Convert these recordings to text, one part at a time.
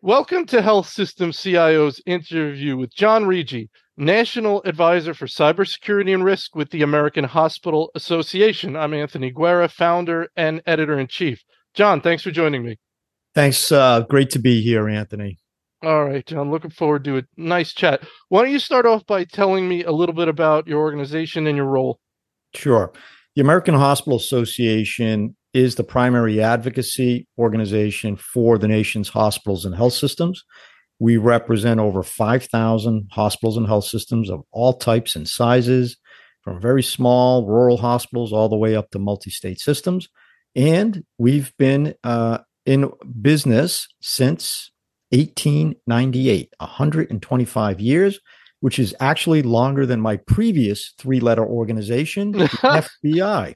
Welcome to Health System CIO's interview with John Riggi, National Advisor for Cybersecurity and Risk with the American Hospital Association. I'm Anthony Guerra, founder and editor in chief. John, thanks for joining me. Thanks. Uh, great to be here, Anthony. All right, John. Looking forward to a nice chat. Why don't you start off by telling me a little bit about your organization and your role? Sure. The American Hospital Association is the primary advocacy organization for the nation's hospitals and health systems. We represent over 5,000 hospitals and health systems of all types and sizes, from very small rural hospitals all the way up to multi state systems. And we've been uh, in business since 1898, 125 years, which is actually longer than my previous three letter organization, the FBI.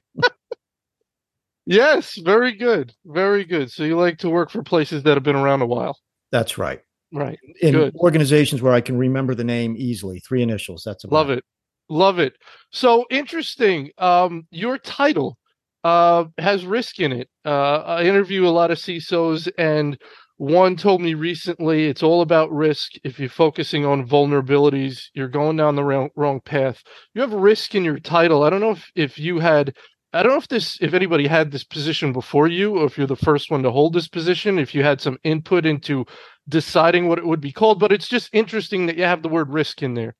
Yes, very good. Very good. So you like to work for places that have been around a while. That's right. Right. In good. organizations where I can remember the name easily, three initials. That's about Love it. Love it. So interesting. Um, your title uh, has risk in it. Uh, I interview a lot of CISOs, and one told me recently it's all about risk. If you're focusing on vulnerabilities, you're going down the wrong, wrong path. You have risk in your title. I don't know if, if you had I don't know if this if anybody had this position before you or if you're the first one to hold this position, if you had some input into deciding what it would be called, but it's just interesting that you have the word risk in there.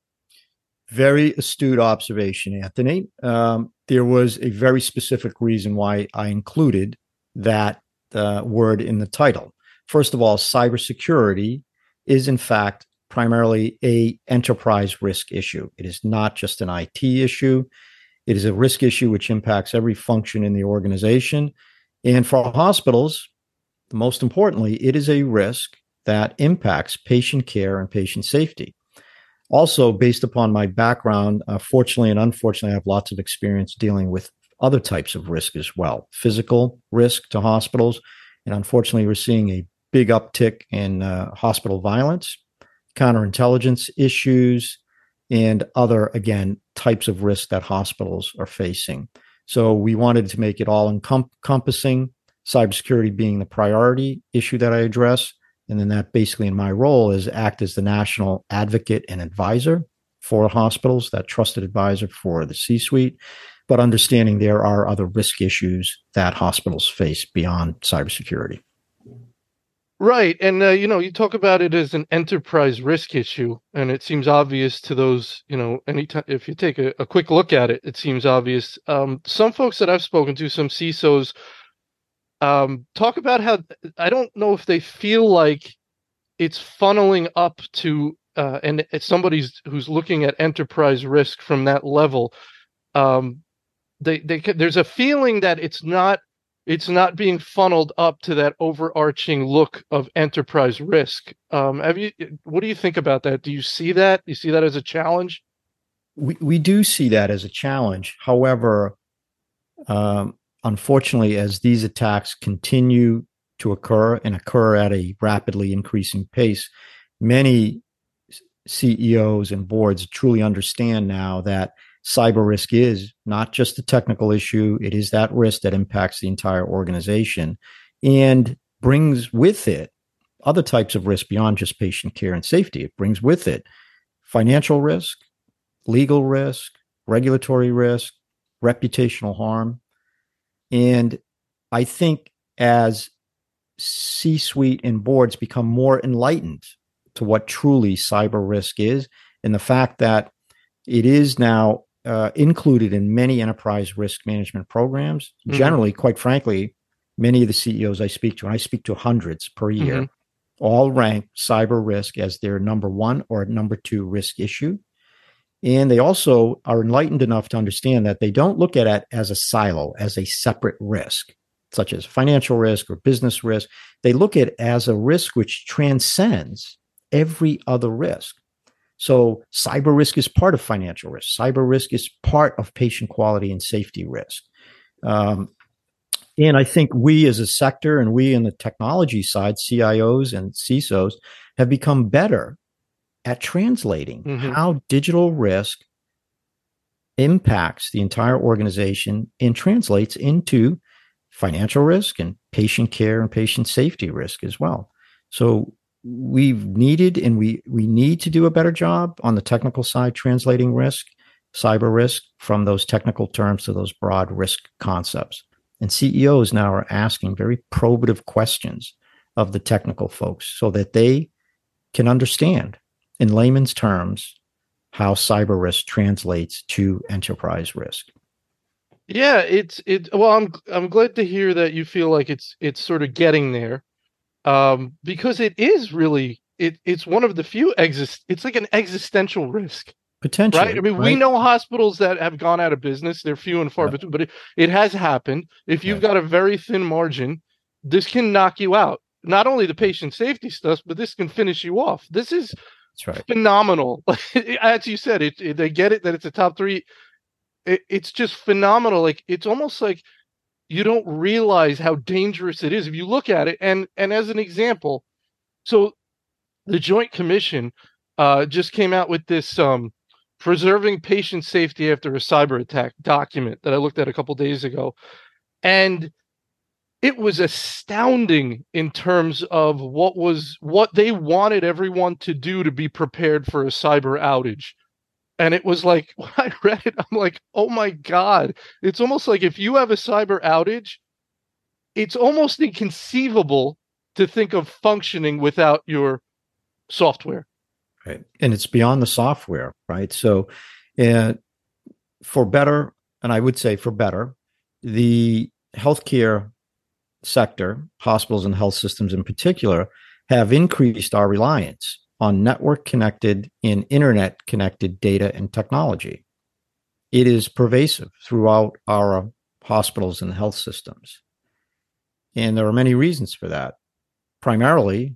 Very astute observation, Anthony. Um, there was a very specific reason why I included that uh, word in the title. First of all, cybersecurity is in fact primarily a enterprise risk issue. It is not just an IT issue. It is a risk issue which impacts every function in the organization. And for hospitals, most importantly, it is a risk that impacts patient care and patient safety. Also, based upon my background, uh, fortunately and unfortunately, I have lots of experience dealing with other types of risk as well physical risk to hospitals. And unfortunately, we're seeing a big uptick in uh, hospital violence, counterintelligence issues, and other, again, types of risk that hospitals are facing. So we wanted to make it all encompassing, cybersecurity being the priority issue that I address. And then that basically in my role is act as the national advocate and advisor for hospitals, that trusted advisor for the C suite, but understanding there are other risk issues that hospitals face beyond cybersecurity. Right. And, uh, you know, you talk about it as an enterprise risk issue, and it seems obvious to those, you know, anytime, if you take a, a quick look at it, it seems obvious. Um, some folks that I've spoken to, some CISOs, um, talk about how I don't know if they feel like it's funneling up to, uh, and it's somebody's who's looking at enterprise risk from that level. Um, they, they, there's a feeling that it's not it's not being funneled up to that overarching look of enterprise risk. Um, have you? What do you think about that? Do you see that? Do you see that as a challenge? We we do see that as a challenge. However, um, unfortunately, as these attacks continue to occur and occur at a rapidly increasing pace, many CEOs and boards truly understand now that cyber risk is not just a technical issue, it is that risk that impacts the entire organization and brings with it other types of risk beyond just patient care and safety. It brings with it financial risk, legal risk, regulatory risk, reputational harm. And I think as C suite and boards become more enlightened to what truly cyber risk is, and the fact that it is now uh, included in many enterprise risk management programs. Mm-hmm. Generally, quite frankly, many of the CEOs I speak to, and I speak to hundreds per year, mm-hmm. all rank cyber risk as their number one or number two risk issue. And they also are enlightened enough to understand that they don't look at it as a silo, as a separate risk, such as financial risk or business risk. They look at it as a risk which transcends every other risk. So cyber risk is part of financial risk. Cyber risk is part of patient quality and safety risk. Um, and I think we as a sector and we in the technology side, CIOs and CISOs, have become better at translating mm-hmm. how digital risk impacts the entire organization and translates into financial risk and patient care and patient safety risk as well. So we've needed and we we need to do a better job on the technical side translating risk cyber risk from those technical terms to those broad risk concepts. And ceos now are asking very probative questions of the technical folks so that they can understand in layman's terms how cyber risk translates to enterprise risk. Yeah it's it well i'm i'm glad to hear that you feel like it's it's sort of getting there um, because it is really it, it's one of the few exist. It's like an existential risk. Potentially, right? I mean, right? we know hospitals that have gone out of business. They're few and far yeah. between, but it, it has happened. If you've yeah. got a very thin margin, this can knock you out. Not only the patient safety stuff, but this can finish you off. This is right. phenomenal. As you said, it, it, they get it that it's a top three. It, it's just phenomenal. Like it's almost like you don't realize how dangerous it is if you look at it. And and as an example, so the Joint Commission uh, just came out with this um, preserving patient safety after a cyber attack document that I looked at a couple days ago, and it was astounding in terms of what was what they wanted everyone to do to be prepared for a cyber outage and it was like when I read it, I'm like, oh my god! It's almost like if you have a cyber outage, it's almost inconceivable to think of functioning without your software. Right, and it's beyond the software, right? So, uh, for better, and I would say for better, the healthcare sector, hospitals and health systems in particular, have increased our reliance on network connected and internet connected data and technology. It is pervasive throughout our hospitals and health systems. And there are many reasons for that. Primarily,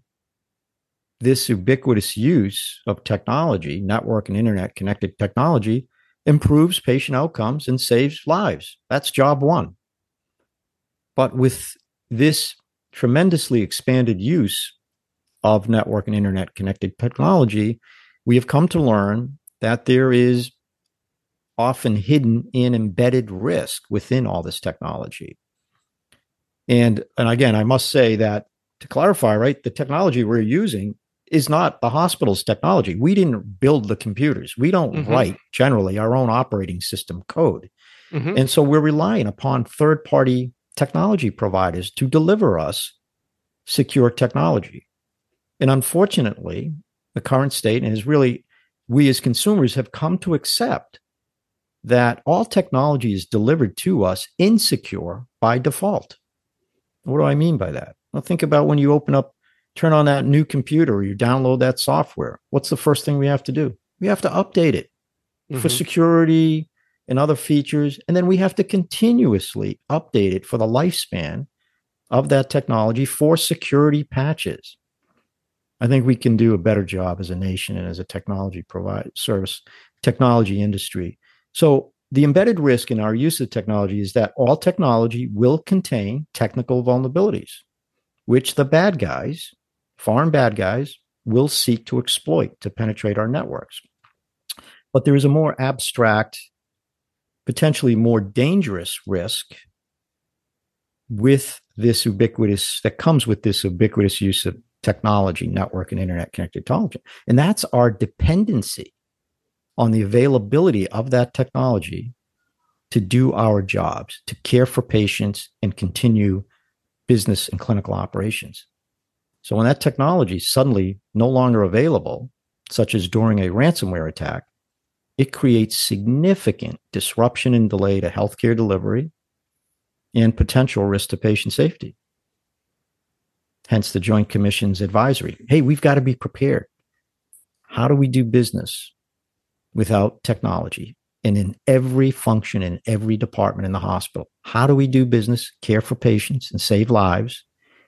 this ubiquitous use of technology, network and internet connected technology, improves patient outcomes and saves lives. That's job one. But with this tremendously expanded use of network and internet connected technology, we have come to learn that there is often hidden and embedded risk within all this technology. And, and again, I must say that to clarify, right, the technology we're using is not the hospital's technology. We didn't build the computers. We don't mm-hmm. write generally our own operating system code. Mm-hmm. And so we're relying upon third party technology providers to deliver us secure technology. And unfortunately, the current state and is really we as consumers have come to accept that all technology is delivered to us insecure by default. What do I mean by that? Well, think about when you open up, turn on that new computer or you download that software. What's the first thing we have to do? We have to update it mm-hmm. for security and other features. And then we have to continuously update it for the lifespan of that technology for security patches. I think we can do a better job as a nation and as a technology provide service technology industry. So the embedded risk in our use of technology is that all technology will contain technical vulnerabilities, which the bad guys, foreign bad guys, will seek to exploit to penetrate our networks. But there is a more abstract, potentially more dangerous risk with this ubiquitous that comes with this ubiquitous use of technology, network, and internet connected technology. And that's our dependency on the availability of that technology to do our jobs, to care for patients and continue business and clinical operations. So when that technology is suddenly no longer available, such as during a ransomware attack, it creates significant disruption and delay to healthcare delivery and potential risk to patient safety hence the Joint Commission's advisory. Hey, we've got to be prepared. How do we do business without technology? And in every function, in every department in the hospital, how do we do business, care for patients, and save lives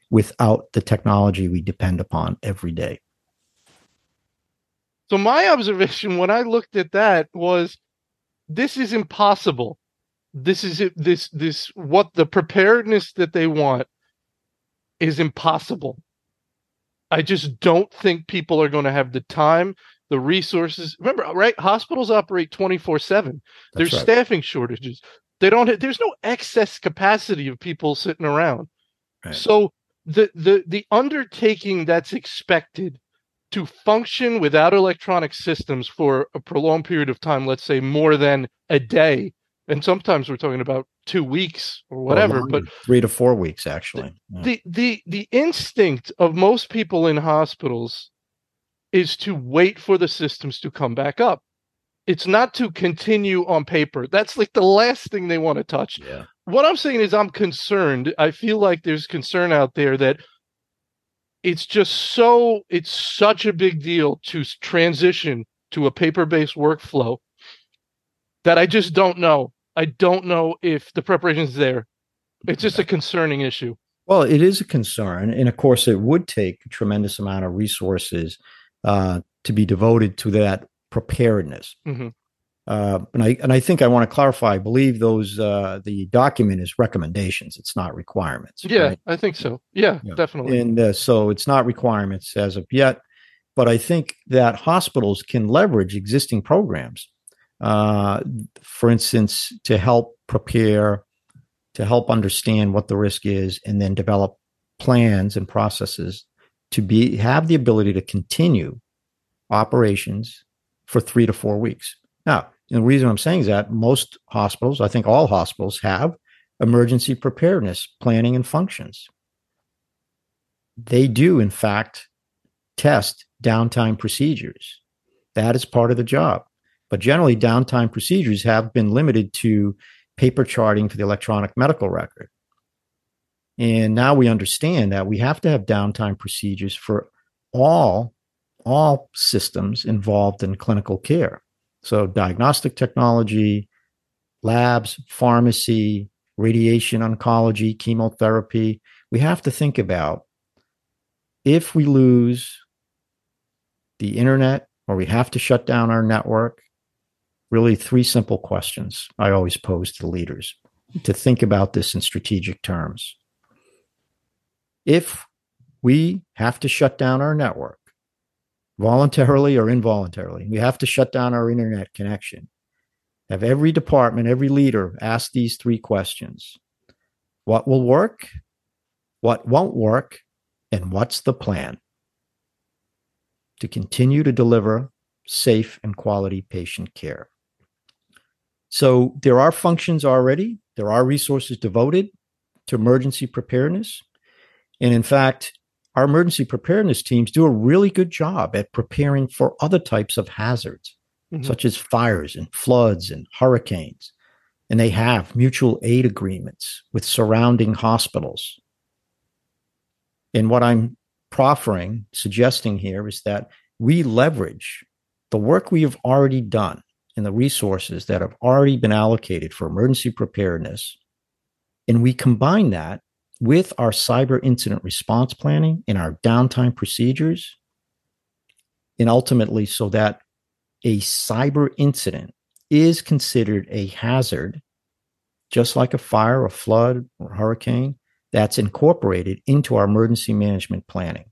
without the technology we depend upon every day? So, my observation when I looked at that was this is impossible. This is this this what the preparedness that they want is impossible. I just don't think people are going to have the time, the resources. Remember, right? Hospitals operate 24 7. There's right. staffing shortages. They don't. have, There's no excess capacity of people sitting around. Right. So the the the undertaking that's expected to function without electronic systems for a prolonged period of time, let's say more than a day, and sometimes we're talking about two weeks or whatever, but three to four weeks actually. Yeah. the the the instinct of most people in hospitals is to wait for the systems to come back up. It's not to continue on paper. That's like the last thing they want to touch. yeah. What I'm saying is I'm concerned. I feel like there's concern out there that it's just so it's such a big deal to transition to a paper-based workflow that I just don't know. I don't know if the preparation's there. It's just a concerning issue. Well, it is a concern, and of course, it would take a tremendous amount of resources uh, to be devoted to that preparedness. Mhm. Uh, and I and I think I want to clarify. I believe those uh, the document is recommendations; it's not requirements. Yeah, right? I think so. Yeah, Yeah. definitely. and uh, so it's not requirements as of yet. But I think that hospitals can leverage existing programs, uh, for instance, to help prepare, to help understand what the risk is, and then develop plans and processes to be have the ability to continue operations for three to four weeks. Now, the reason I'm saying is that most hospitals, I think all hospitals, have emergency preparedness planning and functions they do, in fact, test downtime procedures. That is part of the job. But generally, downtime procedures have been limited to paper charting for the electronic medical record. And now we understand that we have to have downtime procedures for all, all systems involved in clinical care. So, diagnostic technology, labs, pharmacy, radiation oncology, chemotherapy. We have to think about if we lose the internet or we have to shut down our network, really three simple questions I always pose to leaders to think about this in strategic terms. If we have to shut down our network, voluntarily or involuntarily, we have to shut down our internet connection. Have every department, every leader ask these three questions What will work? What won't work? And what's the plan to continue to deliver safe and quality patient care? So there are functions already, there are resources devoted to emergency preparedness. And in fact, our emergency preparedness teams do a really good job at preparing for other types of hazards, Mhm. such as fires and floods and hurricanes. And they have mutual aid agreements with surrounding hospitals. And what I'm proffering, suggesting here is that we leverage the work we have already done and the resources that have already been allocated for emergency preparedness. And we combine that with our cyber incident response planning and our downtime procedures. And ultimately, so that a cyber incident is considered a hazard, just like a fire, a flood, or hurricane, that's incorporated into our emergency management planning.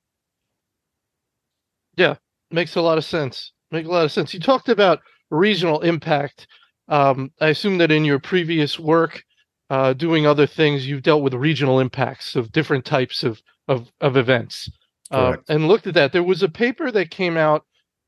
Yeah, makes a lot of sense. Make a lot of sense. You talked about regional impact. Um, I assume that in your previous work, uh, doing other things, you've dealt with regional impacts of different types of of, of events, uh, and looked at that. There was a paper that came out,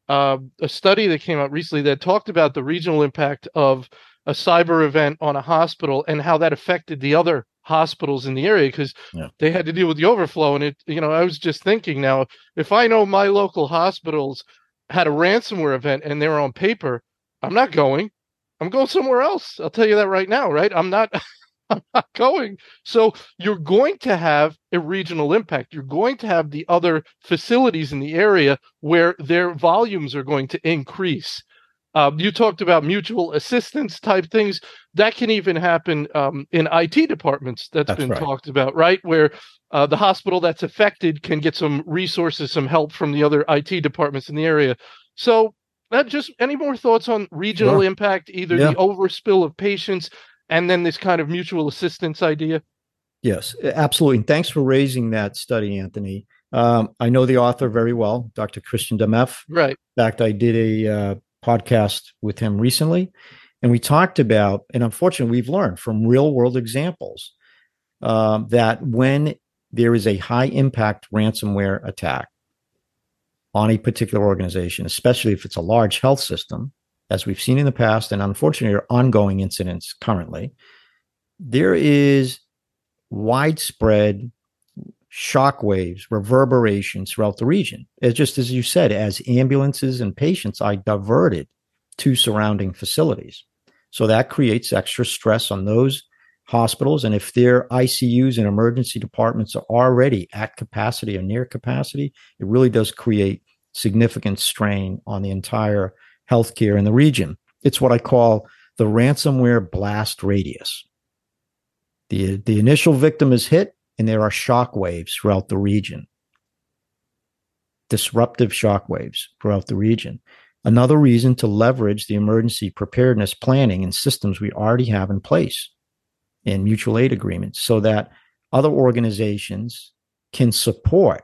uh, a study that came out recently that talked about the regional impact of a cyber event on a hospital and how that affected the other hospitals in the area because Yeah. they had to deal with the overflow. And it, you know, I was just thinking now, if I know my local hospitals had a ransomware event and they were on paper, I'm not going. I'm going somewhere else. I'll tell you that right now, right? I'm not I'm not going. So you're going to have a regional impact. You're going to have the other facilities in the area where their volumes are going to increase. Um, you talked about mutual assistance type things. That can even happen um, in IT departments. That's been right. talked about, right? Where uh, the hospital that's affected can get some resources, some help from the other IT departments in the area. So, that just any more thoughts on regional Sure. impact, either Yeah. the overspill of patients and then this kind of mutual assistance idea? Yes, absolutely. And thanks for raising that study, Anthony. Um, I know the author very well, Dr. Christian Dameff. Right. In fact, I did a uh, podcast with him recently, And we talked about, and unfortunately, we've learned from real world examples um, that when there is a high impact ransomware attack on a particular organization, especially if it's a large health system, as we've seen in the past, and unfortunately are ongoing incidents currently, there is widespread shockwaves, reverberations throughout the region. As just as you said, as ambulances and patients are diverted to surrounding facilities. So that creates extra stress on those hospitals. And if their ICUs and emergency departments are already at capacity or near capacity, it really does create significant strain on the entire healthcare in the region. It's what I call the ransomware blast radius. The, the initial victim is hit, and there are shock waves throughout the region. Disruptive shock waves throughout the region. Another reason to leverage the emergency preparedness planning and systems we already have in place in mutual aid agreements so that other organizations can support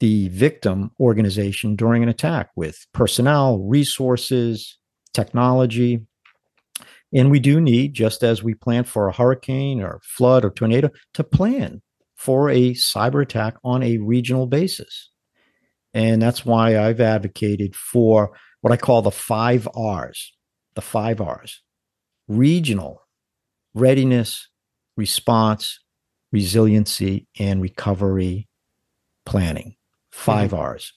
the victim organization during an attack with personnel, resources, technology, and we do need, just as we plan for a hurricane or flood or tornado, to plan for a cyber attack on a regional basis. And that's why I've advocated for what I call the five R's the five R's regional, readiness, response, resiliency, and recovery planning. 5 mm-hmm. R's.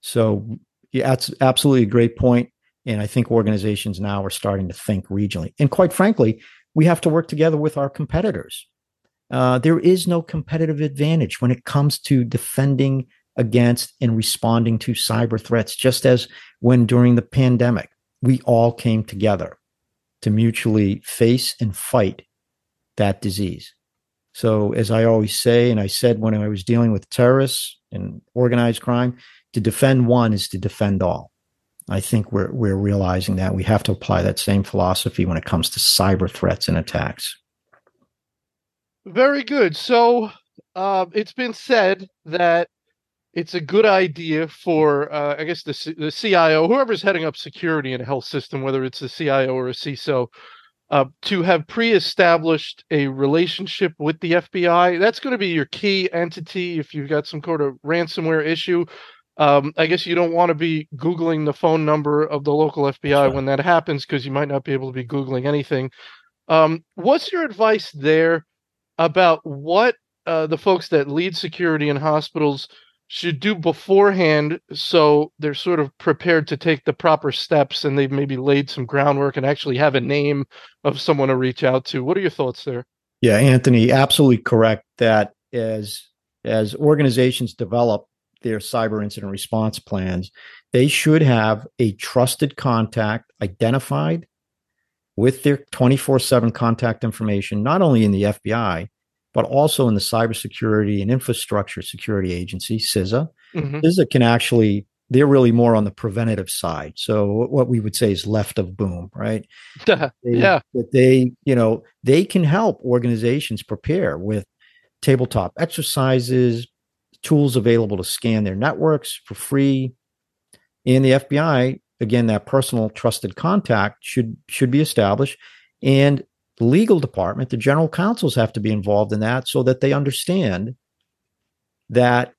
So, yeah, that's absolutely a great point. And I think organizations now are starting to think regionally. And quite frankly, we have to work together with our competitors. Uh, there is no competitive advantage when it comes to defending against and responding to cyber threats, just as when during the pandemic, we all came together to mutually face and fight that disease. So, as I always say, and I said when I was dealing with terrorists and organized crime, to defend one is to defend all. I think we're we're realizing that we have to apply that same philosophy when it comes to cyber threats and attacks. Very good. So uh, it's been said that it's a good idea for, uh, I guess, the the CIO, whoever's heading up security in a health system, whether it's a CIO or a CISO, uh, to have pre-established a relationship with the FBI. That's going to be your key entity if you've got some kind of ransomware issue um, I guess you don't want to be Googling the phone number of the local FBI sure. when that happens because you might not be able to be Googling anything. Um, what's your advice there about what uh, the folks that lead security in hospitals should do beforehand so they're sort of prepared to take the proper steps and they've maybe laid some groundwork and actually have a name of someone to reach out to? What are your thoughts there? Yeah, Anthony, absolutely correct that as as organizations develop their cyber incident response plans, they should have a trusted contact identified with their 24 7 contact information, not only in the FBI, but also in the Cybersecurity and Infrastructure Security Agency, CISA. Mm-hmm. CISA can actually, they're really more on the preventative side. So what we would say is left of boom, right? they, yeah. That they, you know, they can help organizations prepare with tabletop exercises, tools available to scan their networks for free. And the FBI, again, that personal trusted contact should should be established. And the legal department, the general counsels have to be involved in that so that they understand that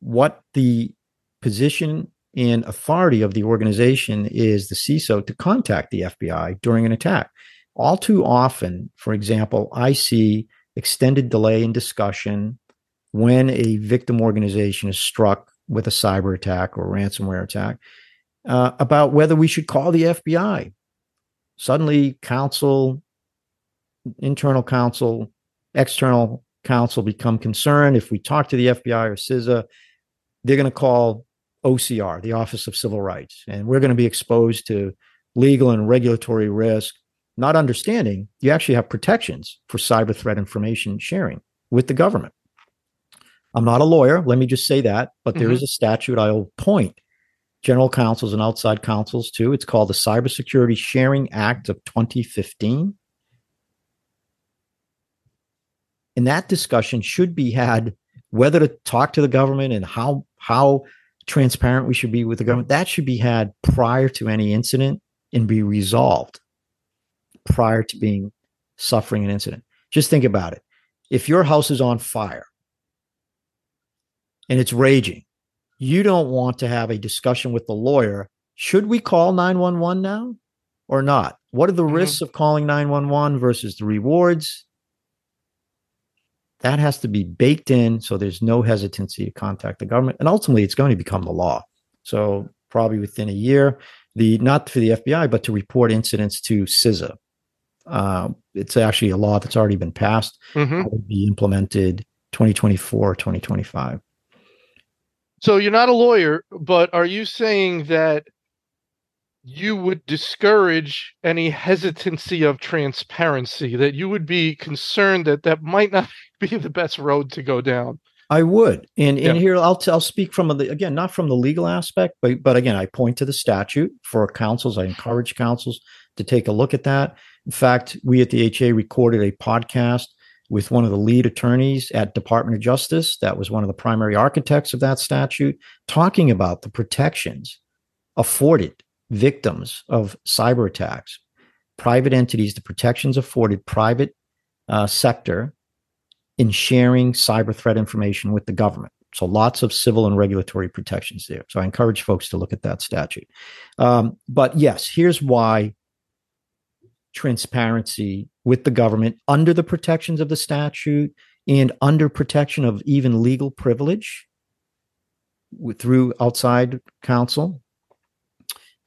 what the position and authority of the organization is the CISO to contact the FBI during an attack. All too often, for example, I see extended delay in discussion when a victim organization is struck with a cyber attack or ransomware attack uh, about whether we should call the FBI. Suddenly, counsel, internal counsel, external counsel become concerned. If we talk to the FBI or CISA, they're going to call OCR, the Office of Civil Rights, and we're going to be exposed to legal and regulatory risk, not understanding you actually have protections for cyber threat information sharing with the government. I'm not a lawyer. Let me just say that. But there mm-hmm. is a statute I'll point general counsels and outside counsels too. It's called the Cybersecurity Sharing Act of 2015. And that discussion should be had whether to talk to the government and how how transparent we should be with the government. That should be had prior to any incident and be resolved prior to being suffering an incident. Just think about it. If your house is on fire and it's raging, you don't want to have a discussion with the lawyer. Should we call 911 now or not? What are the mm-hmm. risks of calling 911 versus the rewards? That has to be baked in so there's no hesitancy to contact the government. And ultimately, it's going to become the law. So, probably within a year, the not for the FBI, but to report incidents to CISA. Uh, it's actually a law that's already been passed. Mm-hmm. Will be implemented 2024, 2025. So you're not a lawyer, but are you saying that you would discourage any hesitancy of transparency, that you would be concerned that that might not be the best road to go down? I would, and yeah. and here I'll I'll speak from the again not from the legal aspect, but but again I point to the statute for counsels. I encourage counsels to take a look at that. In fact, we at the AHA recorded a podcast with one of the lead attorneys at Department of Justice, that was one of the primary architects of that statute, talking about the protections afforded victims of cyber attacks, private entities, the protections afforded private uh, sector in sharing cyber threat information with the government. So lots of civil and regulatory protections there. So I encourage folks to look at that statute. Um, but yes, here's why transparency with the government under the protections of the statute and under protection of even legal privilege through outside counsel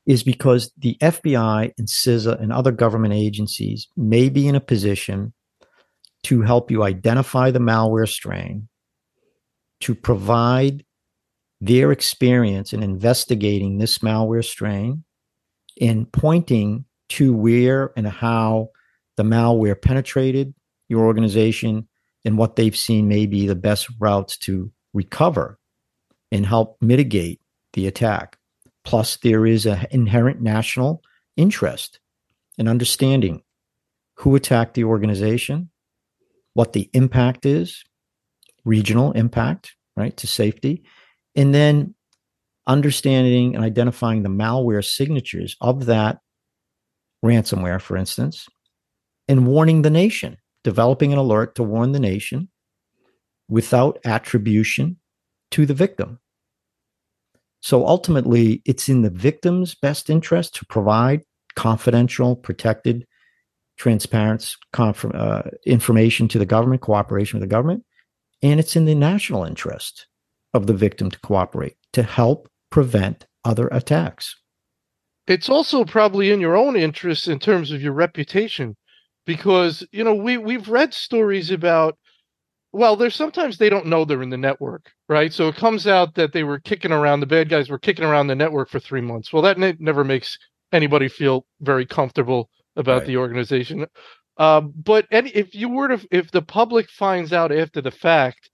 is because the FBI and CISA and other government agencies may be in a position to help you identify the malware strain, to provide their experience in investigating this malware strain and pointing to where and how the malware penetrated your organization and what they've seen may be the best routes to recover and help mitigate the attack. Plus, there is an inherent national interest in understanding who attacked the organization, what the impact is, regional impact, right, to safety, and then understanding and identifying the malware signatures of that ransomware, for instance, and warning the nation, developing an alert to warn the nation without attribution to the victim. So ultimately, it's in the victim's best interest to provide confidential, protected, transparent conf- uh, information to the government, cooperation with the government. And it's in the national interest of the victim to cooperate to help prevent other attacks it's also probably in your own interest in terms of your reputation because you know we we've read stories about well there's sometimes they don't know they're in the network right? So it comes out that they were kicking around the bad guys were kicking around the network for 3 months. Well that ne- never makes anybody feel very comfortable about right. the organization. Um, but any, if you were to if the public finds out after the fact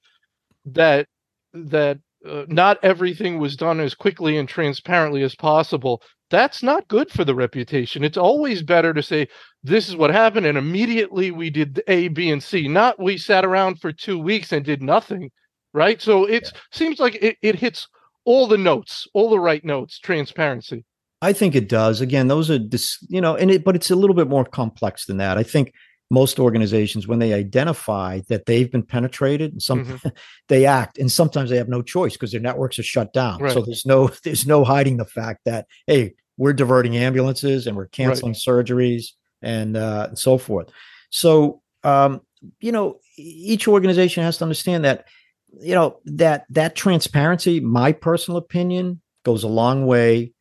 that that uh, not everything was done as quickly and transparently as possible that's not good for the reputation. It's always better to say, this is what happened. And immediately we did A, B, and C. Not we sat around for two weeks and did nothing. Right. So it yeah. seems like it, it hits all the notes, all the right notes, transparency. I think it does. Again, those are dis, you know, and it, but it's a little bit more complex than that. I think most organizations, when they identify that they've been penetrated, and some mm-hmm. they act, and sometimes they have no choice because their networks are shut down. Right. So there's no there's no hiding the fact that hey, we're diverting ambulances and we're canceling right. surgeries and uh, and so forth. So um, you know, each organization has to understand that you know that that transparency. My personal opinion goes a long way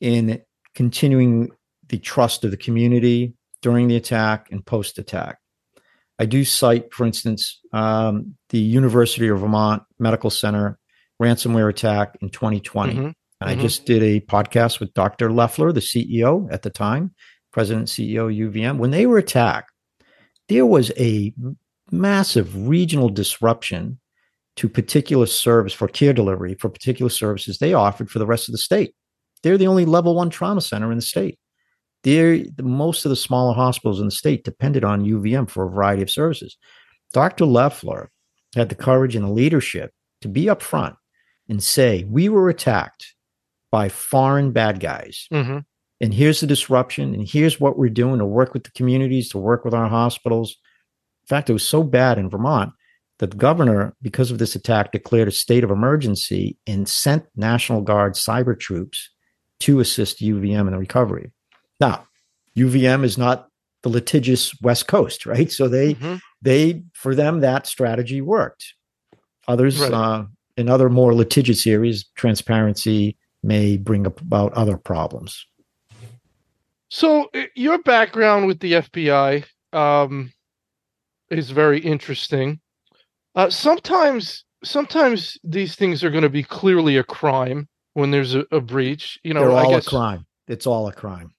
in continuing the trust of the community during the attack and post attack. I do cite, for instance, um, the University of Vermont Medical Center ransomware attack in 2020. Mm-hmm. Mm-hmm. I just did a podcast with Dr. Leffler, the CEO at the time, President CEO UVM. When they were attacked, there was a massive regional disruption to particular service for care delivery for particular services they offered for the rest of the state. They're the only level one trauma center in the state. They're, most of the smaller hospitals in the state depended on UVM for a variety of services. Dr. Leffler had the courage and the leadership to be upfront and say, We were attacked by foreign bad guys. Mm-hmm. and here's the disruption, and here's what we're doing to work with the communities, to work with our hospitals. In fact, it was so bad in Vermont that the governor, because of this attack, declared a state of emergency and sent National Guard cyber troops to assist UVM in the recovery. Now, UVM is not the litigious West Coast, right? So they mm-hmm. they for them that strategy worked. Others right. uh, in other more litigious areas, transparency may bring about other problems. So your background with the FBI um, is very interesting. Uh, sometimes, sometimes these things are going to be clearly a crime when there's a, a breach. You know, They're all I guess, a crime. It's all a crime.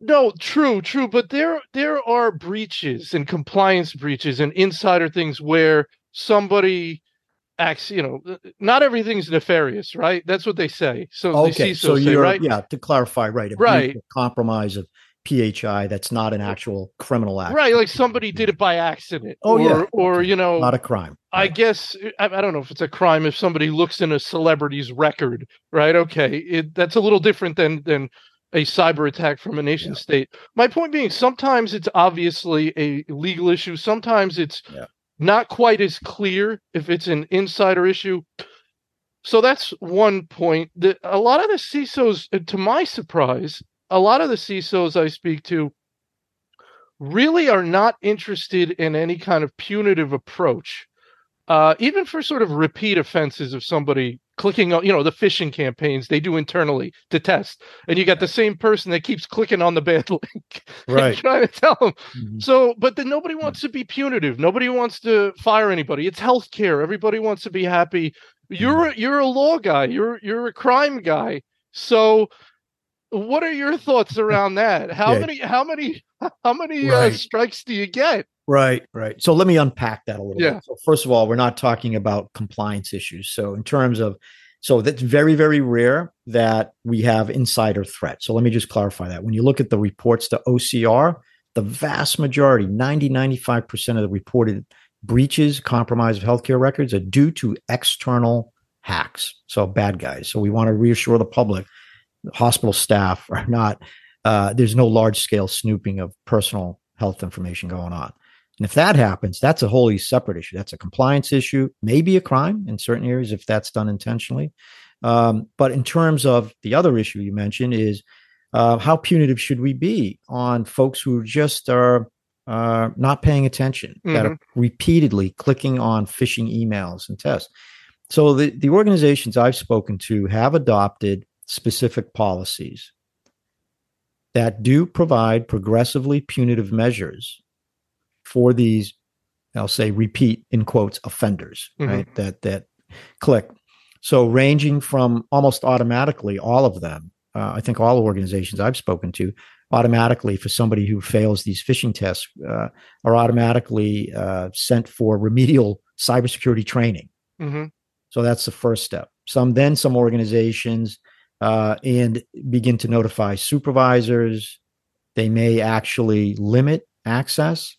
No, true, true, but there there are breaches and compliance breaches and insider things where somebody acts, you know, not everything's nefarious, right? That's what they say. So okay, so you're say, right? yeah, to clarify, right? right, compromise of PHI that's not an actual criminal act. Right, like somebody did it by accident. Oh or, yeah, or you know, not a crime. I right. guess I, I, don't know if it's a crime if somebody looks in a celebrity's record, right? Okay, it, that's a little different than than a cyber attack from a nation yeah. state. My point being, sometimes it's obviously a legal issue. Sometimes it's yeah. Not quite as clear if it's an insider issue. So that's one point. That a lot of the CISOs, uh, to my surprise, a lot of the CISOs I speak to really are not interested in any kind of punitive approach. Uh, even for sort of repeat offenses of somebody clicking on, you know, the phishing campaigns they do internally to test, and you got the same person that keeps clicking on the bad link, right? trying to tell them. Mm-hmm. So, but then nobody wants to be punitive. Nobody wants to fire anybody. It's healthcare. Everybody wants to be happy. You're mm-hmm. you're a law guy. You're you're a crime guy. So, what are your thoughts around that? How yeah. many how many how many uh, right. uh, strikes do you get? Right, right. So let me unpack that a little yeah. bit. So first of all, we're not talking about compliance issues. So in terms of so that's very, very rare that we have insider threat. So let me just clarify that. When you look at the reports to OCR, the vast majority, 90, 95% of the reported breaches, compromise of healthcare records are due to external hacks. So bad guys. So we want to reassure the public, hospital staff are not, uh, there's no large scale snooping of personal health information going on. And if that happens, that's a wholly separate issue. That's a compliance issue, maybe a crime in certain areas if that's done intentionally. Um, but in terms of the other issue you mentioned is uh, how punitive should we be on folks who just are uh, not paying attention, mm-hmm. that are mm-hmm. repeatedly clicking on phishing emails and tests. So the, the organizations I've spoken to have adopted specific policies that do provide progressively punitive measures for these, I'll say repeat in quotes offenders, mm-hmm. right? That that click. So ranging from almost automatically, all of them, uh, I think all organizations I've spoken to, automatically for somebody who fails these phishing tests, uh, are automatically uh, sent for remedial cybersecurity training. Mm-hmm. So that's the first step. Some then some organizations uh, and begin to notify supervisors. They may actually limit access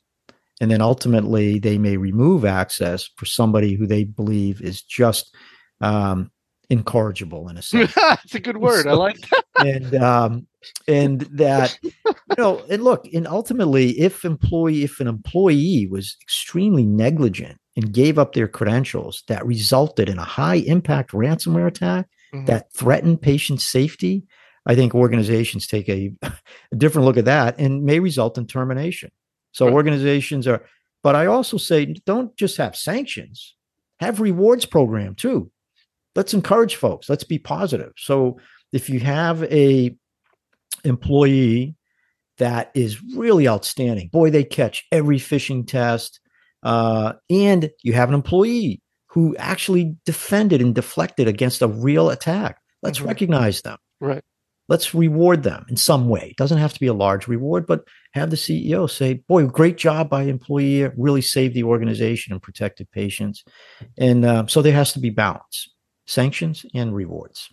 and then ultimately they may remove access for somebody who they believe is just um, incorrigible in a sense. That's a good word. So, I like that. and um, and that you know, and look, and ultimately, if employee, if an employee was extremely negligent and gave up their credentials, that resulted in a high impact ransomware attack mm-hmm. that threaten patient safety. I think organizations take a, a different look at that and may result in termination. So right. organizations are, but I also say don't just have sanctions, have rewards program too. Let's encourage folks. Let's be positive. So if you have a employee that is really outstanding, boy, they catch every phishing test, uh, and you have an employee who actually defended and deflected against a real attack. Let's mm-hmm. recognize them. Right let's reward them in some way. It doesn't have to be a large reward, but have the CEO say, boy, great job by employee, really saved the organization and protected patients. And uh, so there has to be balance, sanctions and rewards.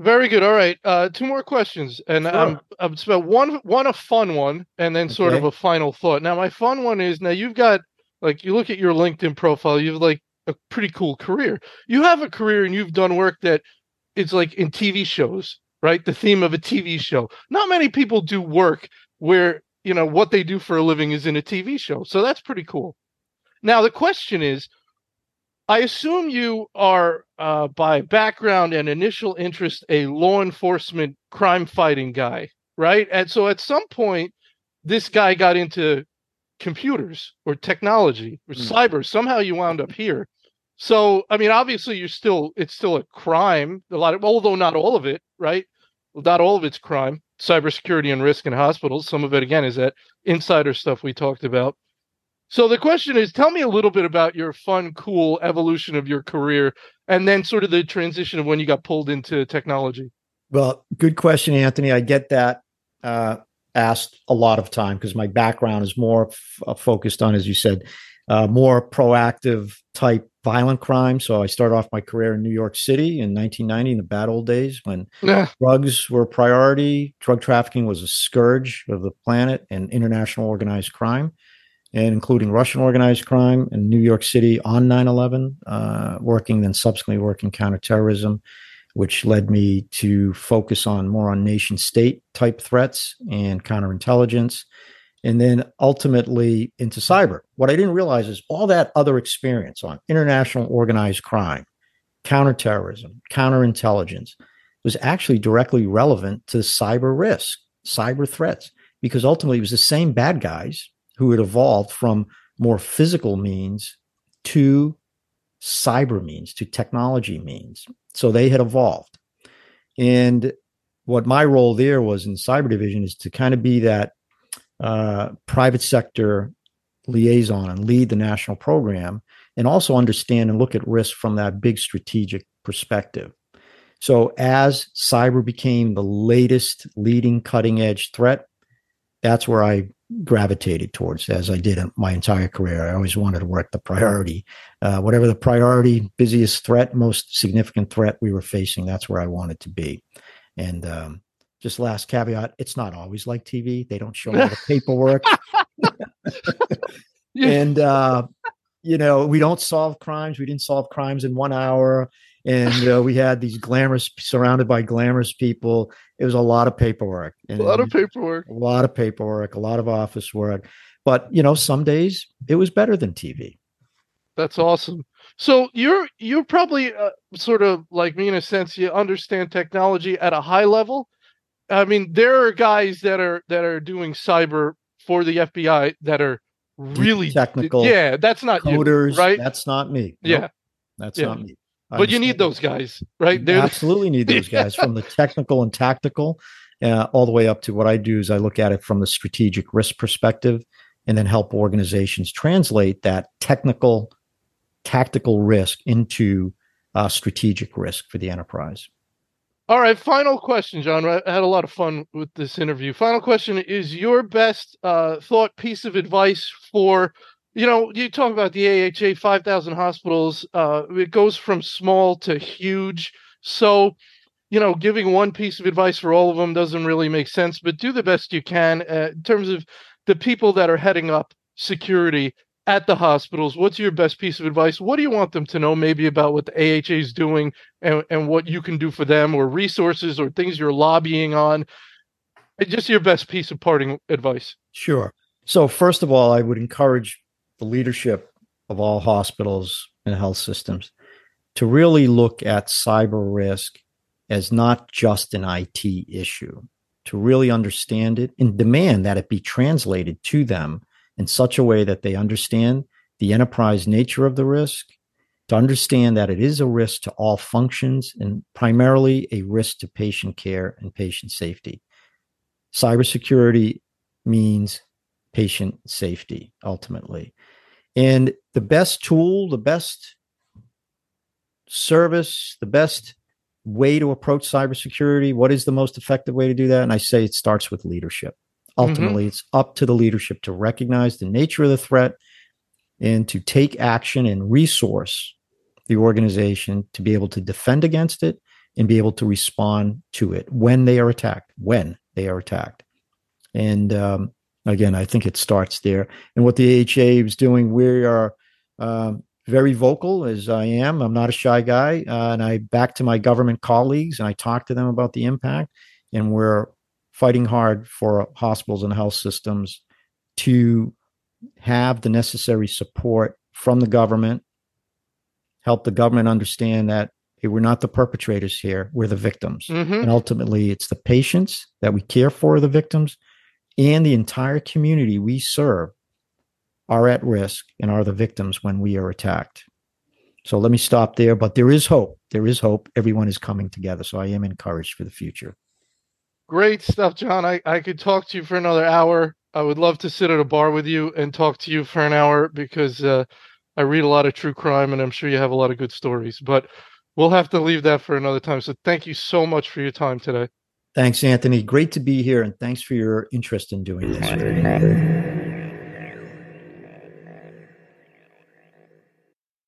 Very good. All right. Uh, two more questions. And sure. um, I'm about one, one a fun one, and then sort okay. of a final thought. Now, my fun one is now you've got, like, you look at your LinkedIn profile, you've like a pretty cool career. You have a career and you've done work that it's like in TV shows right? The theme of a TV show. Not many people do work where, you know, what they do for a living is in a TV show. So that's pretty cool. Now, the question is I assume you are, uh, by background and initial interest, a law enforcement crime fighting guy, right? And so at some point, this guy got into computers or technology or mm. cyber. Somehow you wound up here. So, I mean, obviously, you're still, it's still a crime, a lot of, although not all of it, right? Not all of it's crime, cybersecurity and risk in hospitals. Some of it, again, is that insider stuff we talked about. So the question is, tell me a little bit about your fun, cool evolution of your career, and then sort of the transition of when you got pulled into technology. Well, good question, Anthony. I get that uh, asked a lot of time because my background is more f- uh, focused on, as you said, uh, more proactive type violent crime. So I started off my career in New York City in 1990 in the bad old days when yeah. drugs were a priority. Drug trafficking was a scourge of the planet and international organized crime and including Russian organized crime in New York City on 9 11, uh, working, then subsequently working counterterrorism, which led me to focus on more on nation state type threats and counterintelligence. And then ultimately into cyber. What I didn't realize is all that other experience on international organized crime, counterterrorism, counterintelligence was actually directly relevant to cyber risk, cyber threats, because ultimately it was the same bad guys who had evolved from more physical means to cyber means, to technology means. So they had evolved. And what my role there was in cyber division is to kind of be that uh, private sector liaison and lead the national program and also understand and look at risk from that big strategic perspective. So as cyber became the latest leading cutting edge threat, that's where I gravitated towards as I did my entire career. I always wanted to work the priority, uh, whatever the priority, busiest threat, most significant threat we were facing. That's where I wanted to be. And um, just last caveat: it's not always like TV. They don't show all the paperwork, and uh, you know we don't solve crimes. We didn't solve crimes in one hour. And uh, we had these glamorous surrounded by glamorous people. It was a lot of paperwork. And a lot of paperwork. a lot of paperwork a lot of office work. But you know some days it was better than tv that's awesome. So you're you're probably uh, sort of like me in a sense. You understand technology at a high level i mean there are guys that are that are doing cyber for the fbi that are really technical yeah that's not coders. you, right? That's not me. Yeah. That's yeah. not me. But you need those guys, right? They're absolutely need those guys from the technical and tactical, uh, all the way up to what I do is I look at it from the strategic risk perspective, and then help organizations translate that technical, tactical risk into uh, strategic risk for the enterprise. All right, final question, John. I had a lot of fun with this interview. Final question is your best uh, thought piece of advice for you know, you talk about the AHA, 5,000 hospitals. Uh, it goes from small to huge. So, you know, giving one piece of advice for all of them doesn't really make sense, but do the best you can uh, in terms of the people that are heading up security at the hospitals. What's your best piece of advice? What do you want them to know maybe about what the AHA is doing and, and what you can do for them or resources or things you're lobbying on? Just your best piece of parting advice. Sure. So, first of all, I would encourage the leadership of all hospitals and health systems to really look at cyber risk as not just an IT issue, to really understand it and demand that it be translated to them in such a way that they understand the enterprise nature of the risk, to understand that it is a risk to all functions and primarily a risk to patient care and patient safety. Cybersecurity means patient safety ultimately. And the best tool, the best service, the best way to approach cybersecurity, what is the most effective way to do that? And I say it starts with leadership. Ultimately, mm-hmm. it's up to the leadership to recognize the nature of the threat and to take action and resource the organization to be able to defend against it and be able to respond to it when they are attacked, when they are attacked. And um, Again, I think it starts there. And what the AHA is doing, we are um, very vocal as I am. I'm not a shy guy, uh, and I back to my government colleagues and I talk to them about the impact. And we're fighting hard for hospitals and health systems to have the necessary support from the government, help the government understand that hey, we're not the perpetrators here, we're the victims. Mm-hmm. And ultimately, it's the patients that we care for, the victims, and the entire community we serve are at risk and are the victims when we are attacked. So let me stop there. But there is hope. There is hope. Everyone is coming together. So I am encouraged for the future. Great stuff, John. I, I could talk to you for another hour. I would love to sit at a bar with you and talk to you for an hour because uh, I read a lot of true crime and I'm sure you have a lot of good stories. But we'll have to leave that for another time. So thank you so much for your time today. Thanks, Anthony. Great to be here, and thanks for your interest in doing this.